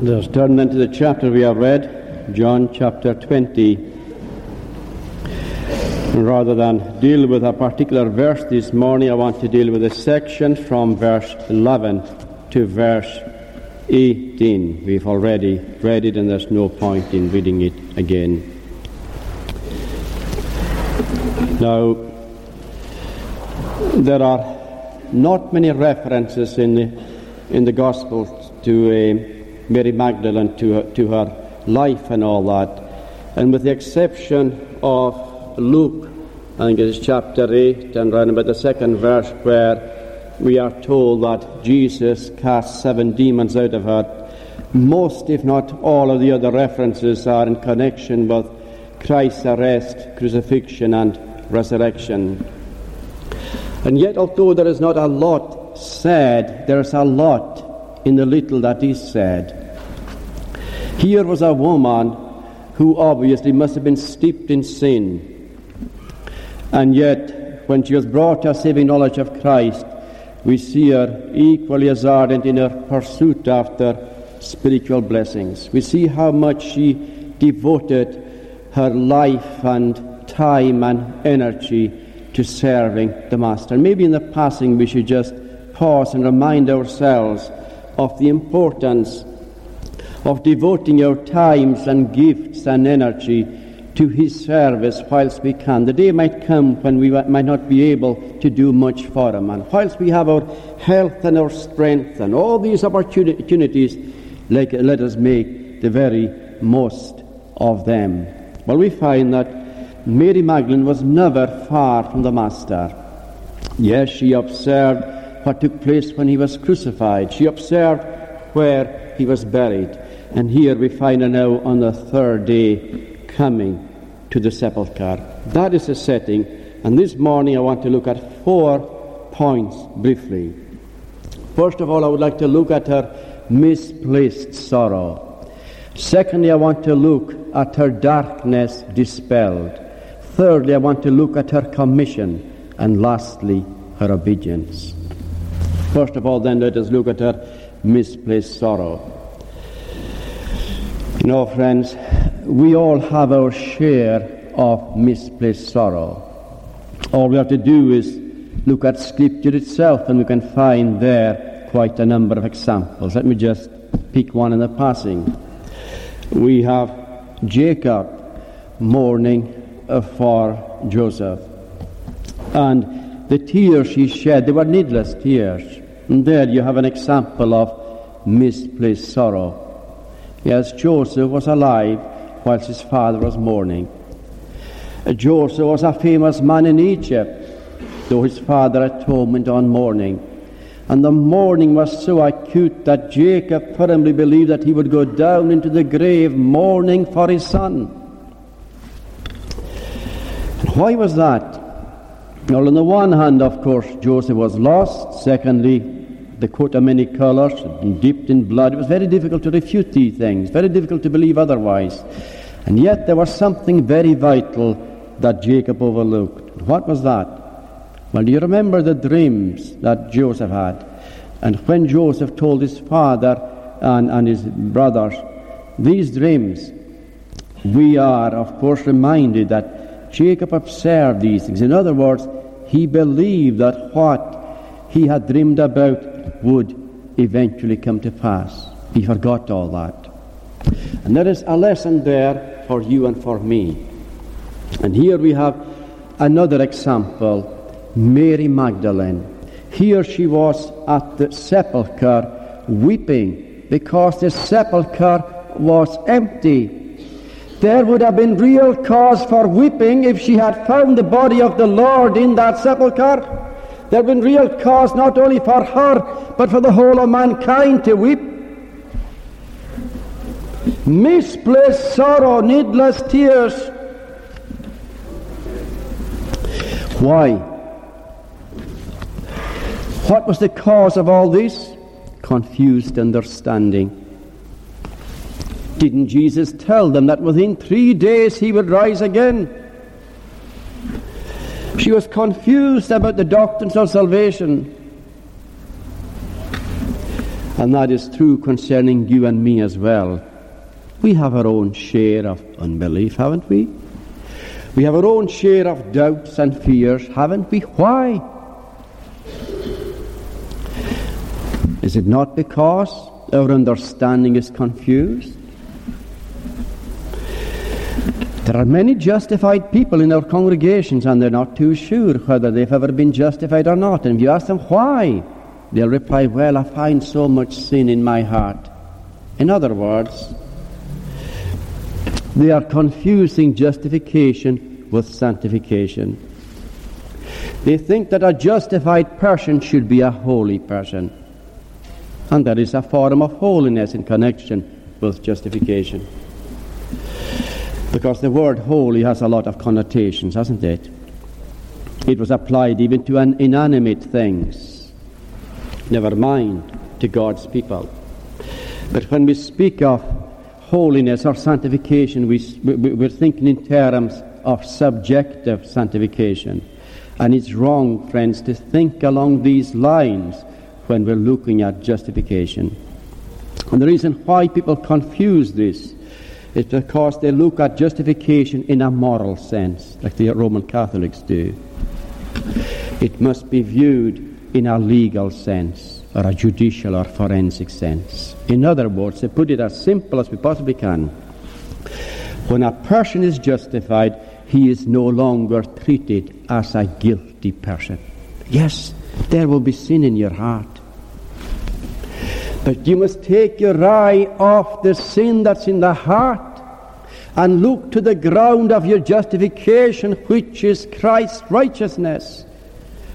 Let us turn then to the chapter we have read, John chapter 20. Rather than deal with a particular verse this morning, I want to deal with a section from verse 11 to verse 18. We've already read it, and there's no point in reading it again. Now, there are not many references in the, in the Gospels to uh, Mary Magdalene, to her, to her life and all that. And with the exception of Luke, I think it's chapter 8 and around about the second verse where we are told that Jesus cast seven demons out of her. Most, if not all, of the other references are in connection with Christ's arrest, crucifixion, and resurrection. And yet, although there is not a lot said, there is a lot in the little that is said. Here was a woman who obviously must have been steeped in sin. And yet, when she was brought to a saving knowledge of Christ, we see her equally as ardent in her pursuit after spiritual blessings. We see how much she devoted her life and time and energy to serving the Master. Maybe in the passing we should just pause and remind ourselves of the importance of devoting our times and gifts and energy to His service whilst we can. The day might come when we might not be able to do much for Him. And whilst we have our health and our strength and all these opportunities, let us make the very most of them. Well, we find that Mary Magdalene was never far from the Master. Yes, she observed what took place when he was crucified. She observed where he was buried. And here we find her now on the third day coming to the sepulchre. That is the setting. And this morning I want to look at four points briefly. First of all, I would like to look at her misplaced sorrow. Secondly, I want to look at her darkness dispelled. Thirdly, I want to look at her commission. And lastly, her obedience. First of all, then, let us look at her misplaced sorrow. You know, friends, we all have our share of misplaced sorrow. All we have to do is look at Scripture itself, and we can find there quite a number of examples. Let me just pick one in the passing. We have Jacob mourning for Joseph. And the tears he shed, they were needless tears. And there you have an example of misplaced sorrow. Yes, Joseph was alive whilst his father was mourning. Joseph was a famous man in Egypt, though his father at home went on mourning. And the mourning was so acute that Jacob firmly believed that he would go down into the grave mourning for his son. Why was that? Well, on the one hand, of course, Joseph was lost. Secondly, the coat of many colours, dipped in blood. It was very difficult to refute these things, very difficult to believe otherwise. And yet there was something very vital that Jacob overlooked. What was that? Well, you remember the dreams that Joseph had? And when Joseph told his father and, and his brothers these dreams, we are, of course, reminded that Jacob observed these things. In other words, he believed that what he had dreamed about would eventually come to pass. He forgot all that. And there is a lesson there for you and for me. And here we have another example Mary Magdalene. Here she was at the sepulchre weeping because the sepulchre was empty. There would have been real cause for weeping if she had found the body of the Lord in that sepulchre. There would have been real cause not only for her, but for the whole of mankind to weep. Misplaced sorrow, needless tears. Why? What was the cause of all this? Confused understanding. Didn't Jesus tell them that within three days he would rise again? She was confused about the doctrines of salvation. And that is true concerning you and me as well. We have our own share of unbelief, haven't we? We have our own share of doubts and fears, haven't we? Why? Is it not because our understanding is confused? There are many justified people in our congregations and they're not too sure whether they've ever been justified or not. And if you ask them why, they'll reply, Well, I find so much sin in my heart. In other words, they are confusing justification with sanctification. They think that a justified person should be a holy person. And there is a form of holiness in connection with justification. Because the word holy has a lot of connotations, hasn't it? It was applied even to inanimate things, never mind to God's people. But when we speak of holiness or sanctification, we, we're thinking in terms of subjective sanctification. And it's wrong, friends, to think along these lines when we're looking at justification. And the reason why people confuse this is because they look at justification in a moral sense, like the Roman Catholics do. It must be viewed in a legal sense, or a judicial or forensic sense. In other words, to put it as simple as we possibly can, when a person is justified, he is no longer treated as a guilty person. Yes, there will be sin in your heart. But you must take your eye off the sin that's in the heart and look to the ground of your justification, which is Christ's righteousness.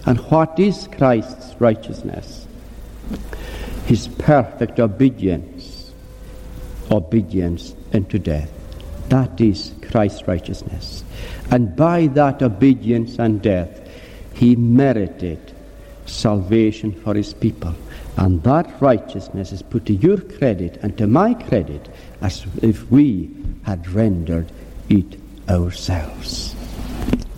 And what is Christ's righteousness? His perfect obedience, obedience unto death. That is Christ's righteousness. And by that obedience and death, he merited salvation for his people. And that righteousness is put to your credit and to my credit as if we had rendered it ourselves.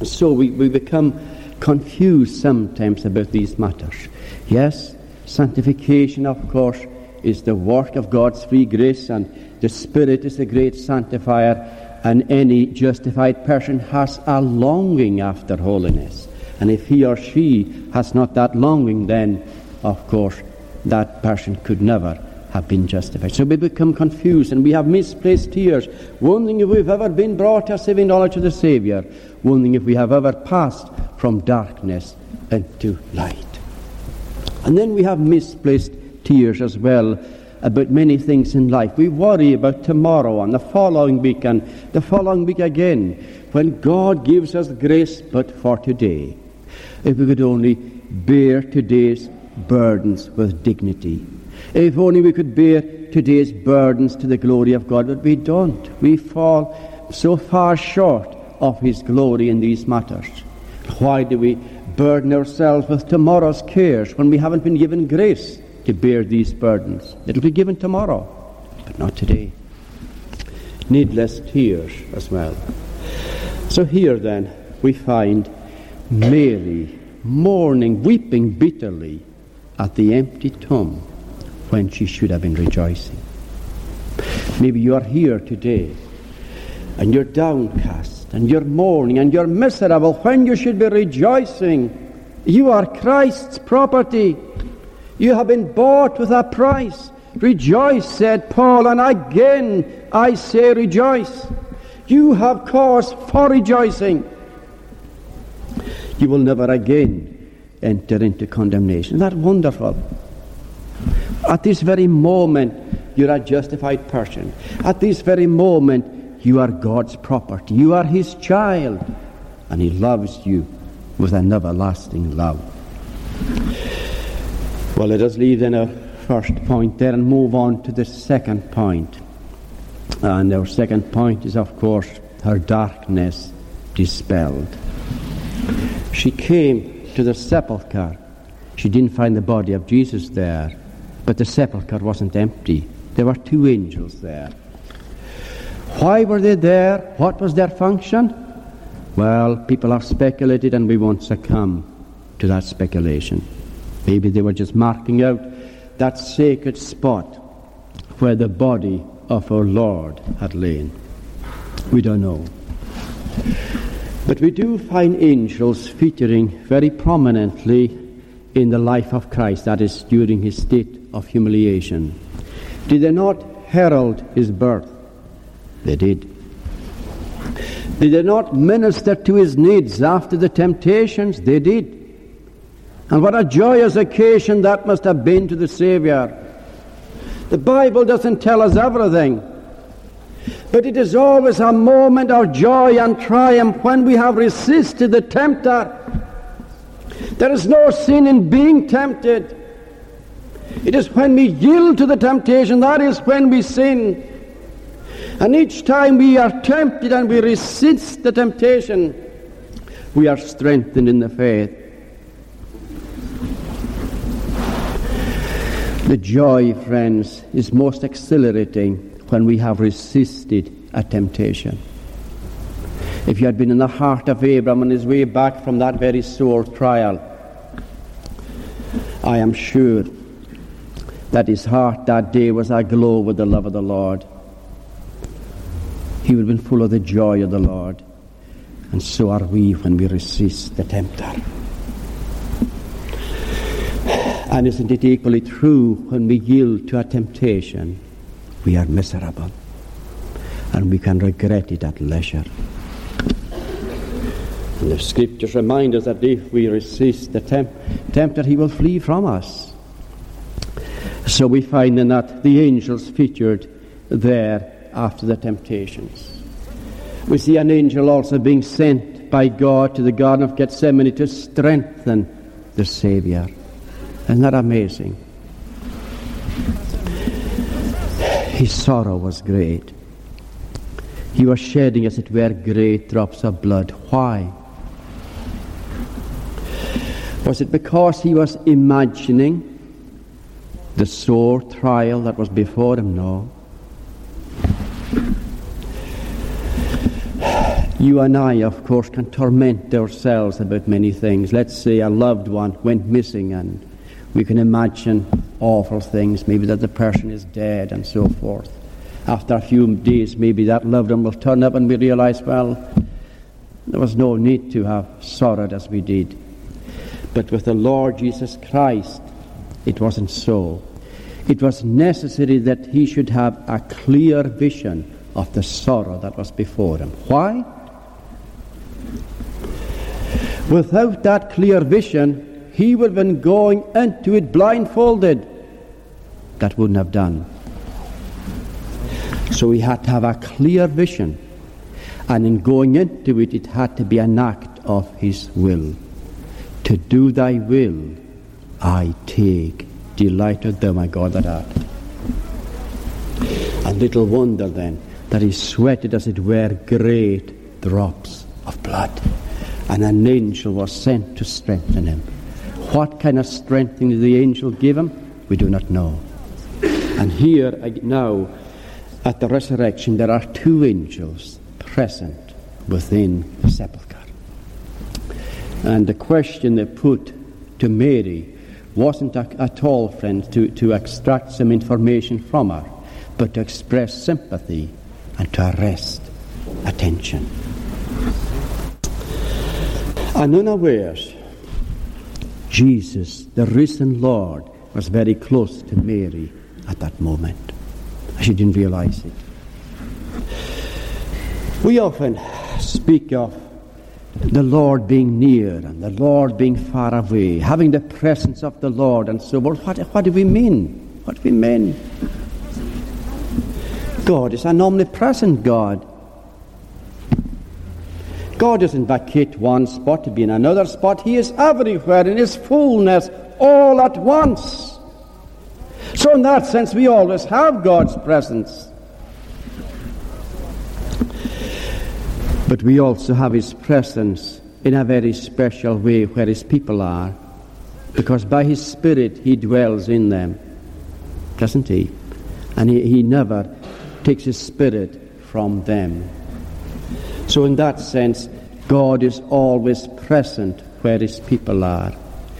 So we, we become confused sometimes about these matters. Yes, sanctification, of course, is the work of God's free grace, and the Spirit is the great sanctifier, and any justified person has a longing after holiness. And if he or she has not that longing, then, of course, that person could never have been justified. So we become confused and we have misplaced tears, wondering if we've ever been brought to saving knowledge of the Saviour, wondering if we have ever passed from darkness into light. And then we have misplaced tears as well about many things in life. We worry about tomorrow and the following week and the following week again when God gives us grace but for today. If we could only bear today's burdens with dignity. If only we could bear today's burdens to the glory of God, but we don't. We fall so far short of His glory in these matters. Why do we burden ourselves with tomorrow's cares when we haven't been given grace to bear these burdens? It'll be given tomorrow, but not today. Needless tears as well. So here then we find Mary mourning, weeping bitterly at the empty tomb when she should have been rejoicing. Maybe you are here today and you're downcast and you're mourning and you're miserable when you should be rejoicing. You are Christ's property. You have been bought with a price. Rejoice, said Paul, and again I say rejoice. You have cause for rejoicing. You will never again enter into condemnation. Isn't that wonderful? At this very moment, you're a justified person. At this very moment, you are God's property. You are His child. And He loves you with an everlasting love. Well, let us leave then our first point there and move on to the second point. And our second point is, of course, her darkness dispelled. She came to the sepulchre. She didn't find the body of Jesus there, but the sepulchre wasn't empty. There were two angels there. Why were they there? What was their function? Well, people have speculated, and we won't succumb to that speculation. Maybe they were just marking out that sacred spot where the body of our Lord had lain? We don't know. But we do find angels featuring very prominently in the life of Christ, that is, during his state of humiliation. Did they not herald his birth? They did. Did they not minister to his needs after the temptations? They did. And what a joyous occasion that must have been to the Savior. The Bible doesn't tell us everything, but it is always a moment of joy and triumph when we have resisted the tempter. There is no sin in being tempted. It is when we yield to the temptation, that is when we sin. And each time we are tempted and we resist the temptation, we are strengthened in the faith. The joy, friends, is most exhilarating when we have resisted a temptation. If you had been in the heart of Abraham on his way back from that very sore trial, I am sure that his heart that day was aglow with the love of the Lord. He would have been full of the joy of the Lord. And so are we when we resist the tempter. And isn't it equally true when we yield to a temptation? We are miserable. And we can regret it at leisure. And the scriptures remind us that if we resist the temp- tempter, he will flee from us. So we find then that the angels featured there after the temptations. We see an angel also being sent by God to the Garden of Gethsemane to strengthen the Savior. Isn't that amazing? His sorrow was great. He was shedding, as it were, great drops of blood. Why? Was it because he was imagining the sore trial that was before him? now. You and I, of course, can torment ourselves about many things. Let's say a loved one went missing and we can imagine awful things, maybe that the person is dead and so forth. After a few days, maybe that loved one will turn up and we realize, well, there was no need to have sorrowed as we did. But with the Lord Jesus Christ, it wasn't so. It was necessary that he should have a clear vision of the sorrow that was before him. Why? Without that clear vision, he would have been going into it blindfolded. That wouldn't have done. So he had to have a clear vision. And in going into it, it had to be an act of his will. To do thy will, I take delight of thou, my God, that art. And little wonder then that he sweated, as it were, great drops of blood. And an angel was sent to strengthen him. What kind of strengthening did the angel give him? We do not know. And here now, at the resurrection, there are two angels present within the sepulchre. And the question they put to Mary wasn't at all, friends, to, to extract some information from her, but to express sympathy and to arrest attention. And unawares, Jesus, the risen Lord, was very close to Mary at that moment. She didn't realize it. We often speak of the Lord being near and the Lord being far away, having the presence of the Lord and so forth. What, what do we mean? What do we mean? God is an omnipresent God. God doesn't vacate one spot to be in another spot. He is everywhere in His fullness all at once. So, in that sense, we always have God's presence. But we also have His presence in a very special way where His people are, because by His Spirit He dwells in them, doesn't He? And He, he never takes His Spirit from them. So, in that sense, God is always present where His people are.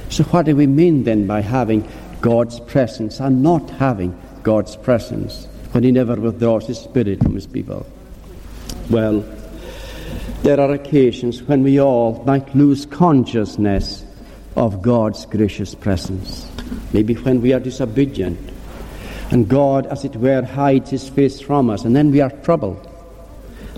So, what do we mean then by having God's presence and not having God's presence when He never withdraws His Spirit from His people. Well, there are occasions when we all might lose consciousness of God's gracious presence. Maybe when we are disobedient and God, as it were, hides His face from us, and then we are troubled.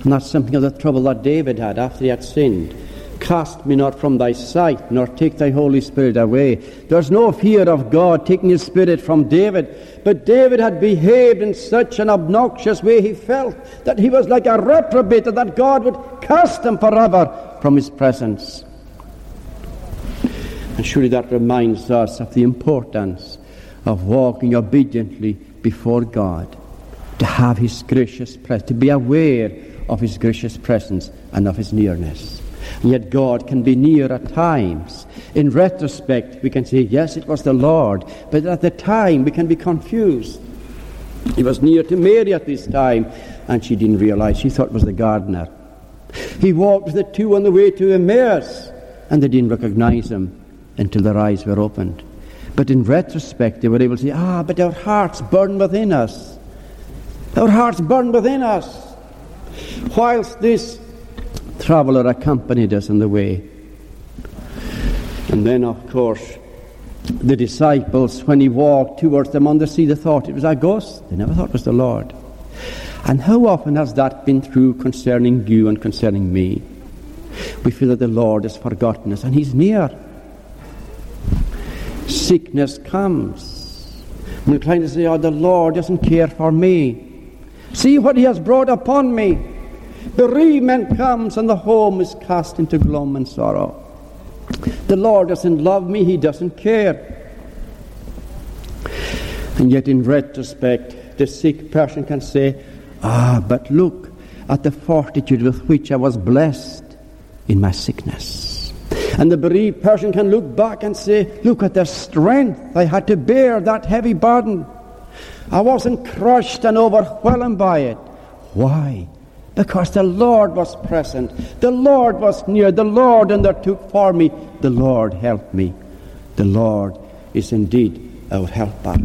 And that's something of the trouble that David had after he had sinned. Cast me not from thy sight, nor take thy Holy Spirit away. There's no fear of God taking his Spirit from David. But David had behaved in such an obnoxious way, he felt that he was like a reprobate, that God would cast him forever from his presence. And surely that reminds us of the importance of walking obediently before God, to have his gracious presence, to be aware of his gracious presence and of his nearness. Yet God can be near at times. In retrospect, we can say, yes, it was the Lord. But at the time, we can be confused. He was near to Mary at this time, and she didn't realize. She thought it was the gardener. He walked with the two on the way to Emmaus, and they didn't recognize him until their eyes were opened. But in retrospect, they were able to say, ah, but our hearts burn within us. Our hearts burn within us. Whilst this traveller accompanied us on the way. And then, of course, the disciples, when he walked towards them on the sea, they thought it was a ghost. They never thought it was the Lord. And how often has that been true concerning you and concerning me? We feel that the Lord has forgotten us and He's near. Sickness comes. We're trying to say, Oh, the Lord doesn't care for me. See what He has brought upon me. Bereavement comes and the home is cast into gloom and sorrow. The Lord doesn't love me, He doesn't care. And yet, in retrospect, the sick person can say, Ah, but look at the fortitude with which I was blessed in my sickness. And the bereaved person can look back and say, Look at the strength I had to bear that heavy burden. I wasn't crushed and overwhelmed by it. Why? Because the Lord was present. The Lord was near. The Lord undertook for me. The Lord helped me. The Lord is indeed our helper.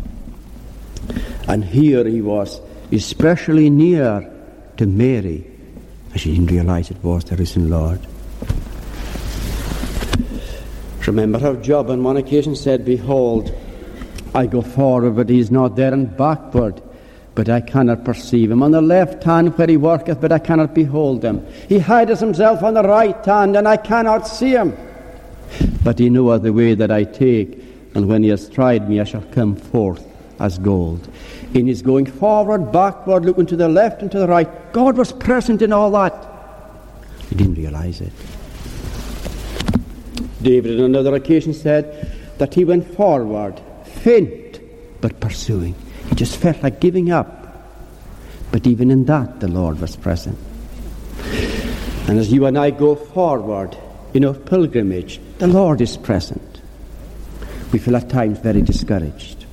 And here he was, especially near to Mary. And she didn't realize it was the risen Lord. Remember how Job on one occasion said, Behold, I go forward, but he is not there, and backward but I cannot perceive him. On the left hand where he worketh, but I cannot behold him. He hideth himself on the right hand, and I cannot see him. But he knoweth the way that I take, and when he has tried me, I shall come forth as gold. In his going forward, backward, looking to the left and to the right, God was present in all that. He didn't realize it. David on another occasion said that he went forward, faint, but pursuing. He just felt like giving up. But even in that, the Lord was present. And as you and I go forward in our pilgrimage, the Lord is present. We feel at times very discouraged.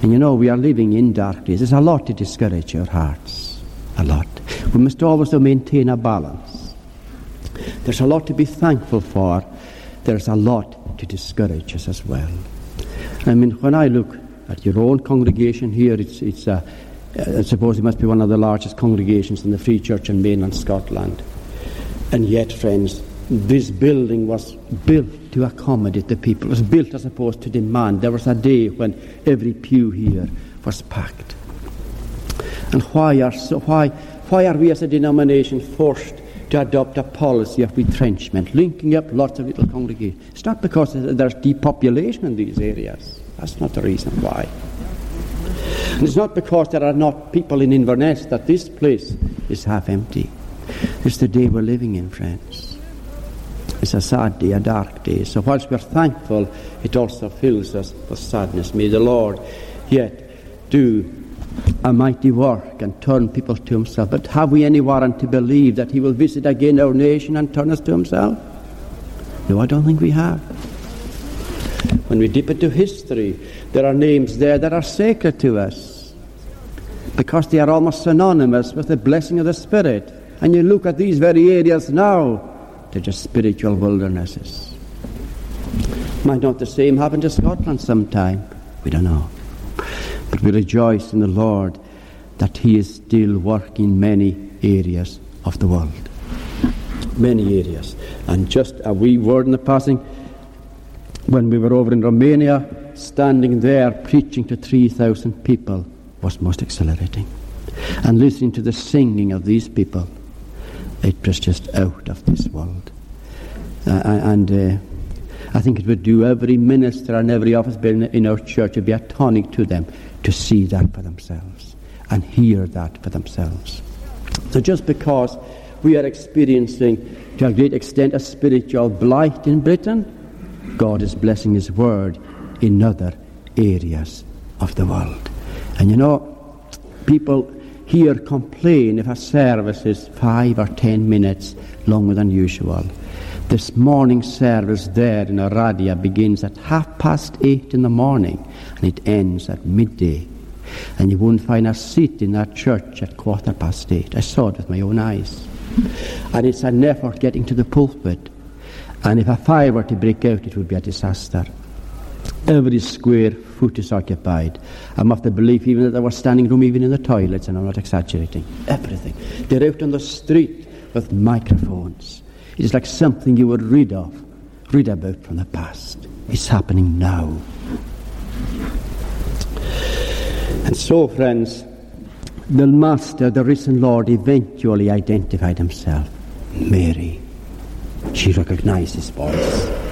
And you know, we are living in dark days. There's a lot to discourage our hearts. A lot. We must always maintain a balance. There's a lot to be thankful for. There's a lot to discourage us as well. I mean, when I look at your own congregation here. It's, it's uh, I suppose it must be one of the largest congregations in the Free Church in mainland Scotland. And yet, friends, this building was built to accommodate the people. It was built, as opposed to demand. There was a day when every pew here was packed. And why are, so, why, why are we as a denomination forced to adopt a policy of retrenchment, linking up lots of little congregations? It's not because there's depopulation in these areas. That's not the reason why. And it's not because there are not people in Inverness that this place is half empty. It's the day we're living in, friends. It's a sad day, a dark day. So whilst we're thankful, it also fills us with sadness. May the Lord yet do a mighty work and turn people to himself. But have we any warrant to believe that he will visit again our nation and turn us to himself? No, I don't think we have. When we dip into history, there are names there that are sacred to us because they are almost synonymous with the blessing of the Spirit. And you look at these very areas now, they're just spiritual wildernesses. Might not the same happen to Scotland sometime? We don't know. But we rejoice in the Lord that He is still working many areas of the world. Many areas. And just a wee word in the passing, when we were over in Romania, standing there preaching to 3,000 people was most exhilarating. And listening to the singing of these people, it was just out of this world. Uh, and uh, I think it would do every minister and every office building in our church to be a tonic to them to see that for themselves and hear that for themselves. So just because we are experiencing to a great extent a spiritual blight in Britain, God is blessing His word in other areas of the world. And you know, people here complain if a service is five or ten minutes longer than usual. This morning service there in Oradea begins at half past eight in the morning and it ends at midday. And you won't find a seat in that church at quarter past eight. I saw it with my own eyes. And it's an effort getting to the pulpit. And if a fire were to break out, it would be a disaster. Every square foot is occupied. I'm of the belief even that there was standing room even in the toilets, and I'm not exaggerating. Everything. They're out on the street with microphones. It is like something you would read of, read about from the past. It's happening now. And so, friends, the Master, the risen Lord, eventually identified himself. Mary. She recognized his voice.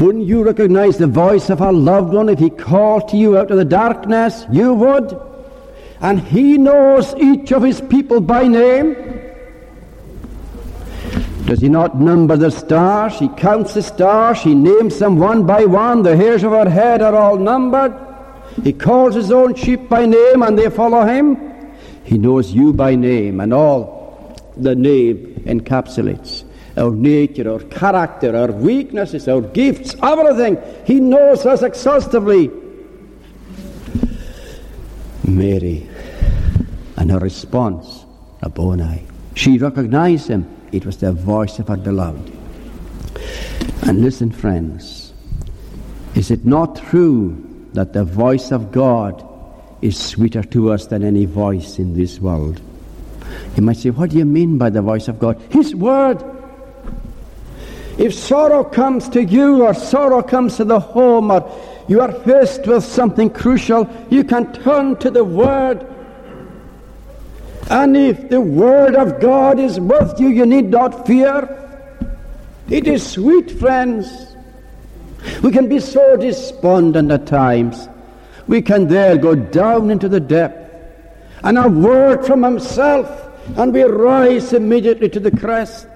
Wouldn't you recognize the voice of a loved one if he called to you out of the darkness? You would. And he knows each of his people by name. Does he not number the stars? He counts the stars. He names them one by one. The hairs of our head are all numbered. He calls his own sheep by name and they follow him. He knows you by name and all the name encapsulates our nature, our character, our weaknesses, our gifts, everything. He knows us exhaustively. Mary and her response, Rabboni. She recognized him. It was the voice of her beloved. And listen, friends, is it not true that the voice of God is sweeter to us than any voice in this world? You might say, What do you mean by the voice of God? His Word. If sorrow comes to you or sorrow comes to the home or you are faced with something crucial, you can turn to the Word and if the Word of God is with you, you need not fear. It is sweet, friends. We can be so despondent at times. We can there go down into the depth. And a word from Himself, and we rise immediately to the crest.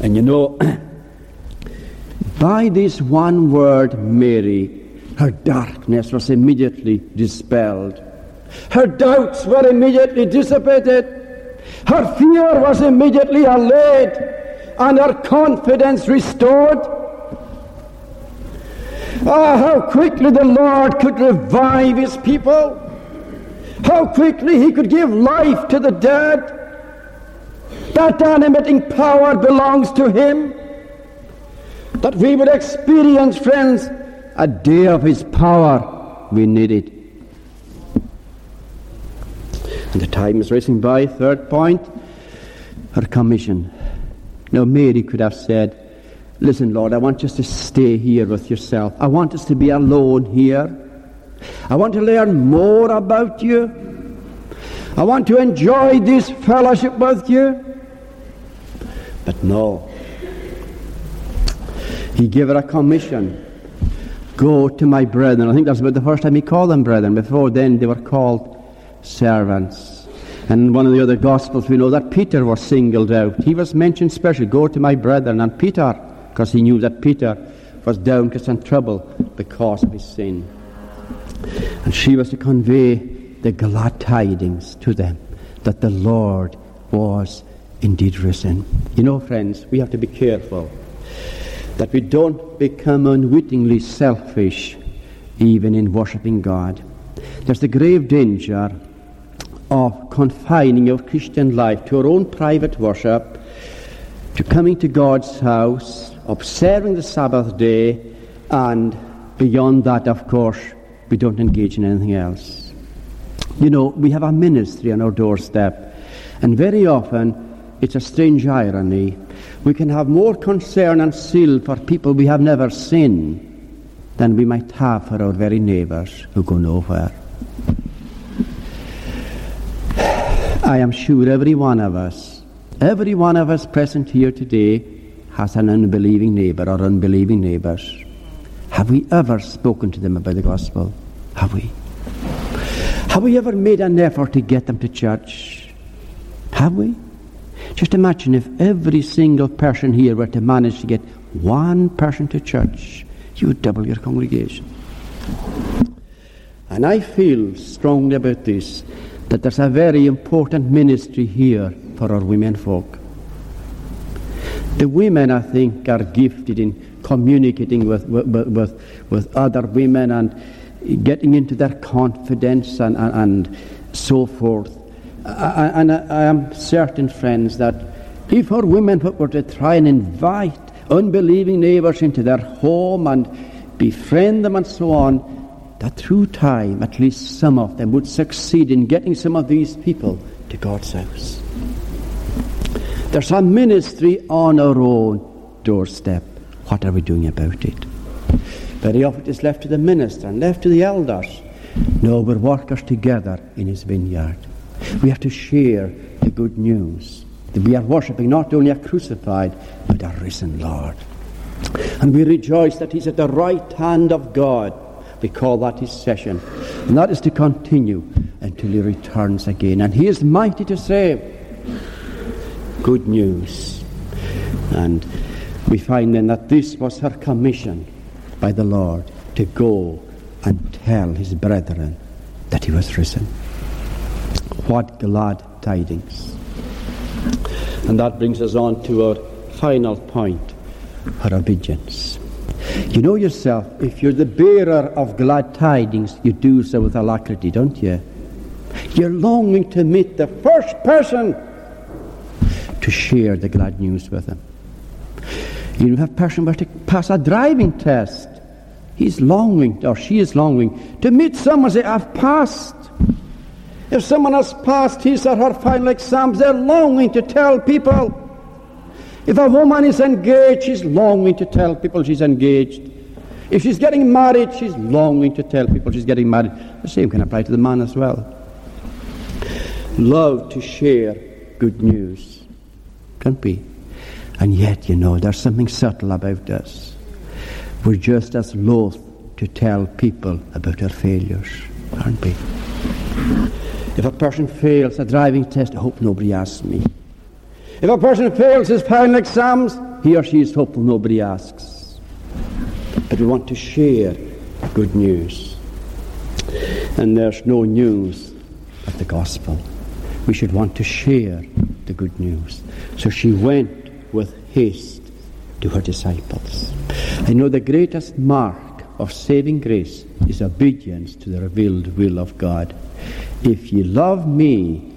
And you know, by this one word, Mary, her darkness was immediately dispelled. Her doubts were immediately dissipated. Her fear was immediately allayed and her confidence restored. Ah, how quickly the Lord could revive his people. How quickly he could give life to the dead. That animating power belongs to him. That we would experience, friends, a day of his power. We need it. And the time is racing by. Third point, her commission. Now, Mary could have said, Listen, Lord, I want us to stay here with yourself. I want us to be alone here. I want to learn more about you. I want to enjoy this fellowship with you. But no. He gave her a commission. Go to my brethren. I think that's about the first time he called them brethren. Before then, they were called servants. And one of the other Gospels, we know that Peter was singled out. He was mentioned specially, go to my brethren. And Peter, because he knew that Peter was downcast and trouble because of his sin. And she was to convey the glad tidings to them that the Lord was indeed risen. You know, friends, we have to be careful that we don't become unwittingly selfish even in worshipping God. There's the grave danger of confining your Christian life to our own private worship, to coming to God's house, observing the Sabbath day, and beyond that, of course, we don't engage in anything else. You know, we have a ministry on our doorstep, and very often it's a strange irony. We can have more concern and zeal for people we have never seen than we might have for our very neighbours who go nowhere. I am sure every one of us, every one of us present here today, has an unbelieving neighbour or unbelieving neighbours. Have we ever spoken to them about the gospel? Have we? Have we ever made an effort to get them to church? Have we? Just imagine if every single person here were to manage to get one person to church, you would double your congregation. And I feel strongly about this that there's a very important ministry here for our women folk. The women, I think, are gifted in communicating with, with, with, with other women and getting into their confidence and, and, and so forth. And I, I am certain, friends, that if our women were to try and invite unbelieving neighbours into their home and befriend them and so on, that through time, at least some of them would succeed in getting some of these people to God's house. There's a ministry on our own doorstep. What are we doing about it? Very often it's left to the minister and left to the elders. No, we're workers together in his vineyard. We have to share the good news that we are worshipping not only a crucified, but a risen Lord. And we rejoice that he's at the right hand of God we call that his session. And that is to continue until he returns again. And he is mighty to save. Good news. And we find then that this was her commission by the Lord to go and tell his brethren that he was risen. What glad tidings. And that brings us on to our final point her obedience. You know yourself, if you're the bearer of glad tidings, you do so with alacrity, don't you? You're longing to meet the first person to share the glad news with him. You have a person who to pass a driving test. He's longing, or she is longing, to meet someone say, I've passed. If someone has passed his or her final exams, they're longing to tell people. If a woman is engaged, she's longing to tell people she's engaged. If she's getting married, she's longing to tell people she's getting married. The same can apply to the man as well. Love to share good news. Can't be. And yet, you know, there's something subtle about us. We're just as loath to tell people about our failures, aren't we? If a person fails a driving test, I hope nobody asks me. If a person fails his final exams, he or she is hopeful nobody asks. But we want to share good news. And there's no news of the gospel. We should want to share the good news. So she went with haste to her disciples. I know the greatest mark of saving grace is obedience to the revealed will of God. If ye love me,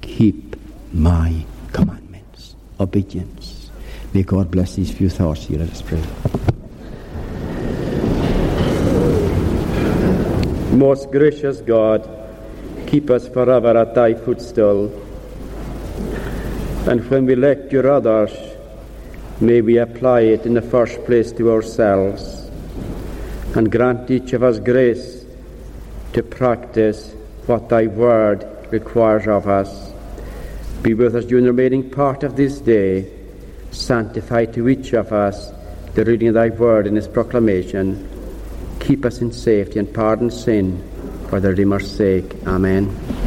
keep my commandments. obedience. May God bless these few thoughts here. Let us pray. Most gracious God, keep us forever at thy footstool. And when we lecture others, may we apply it in the first place to ourselves and grant each of us grace to practice what thy word requires of us be with us during the remaining part of this day. Sanctify to each of us the reading of thy word and its proclamation. Keep us in safety and pardon sin for the Redeemer's sake. Amen.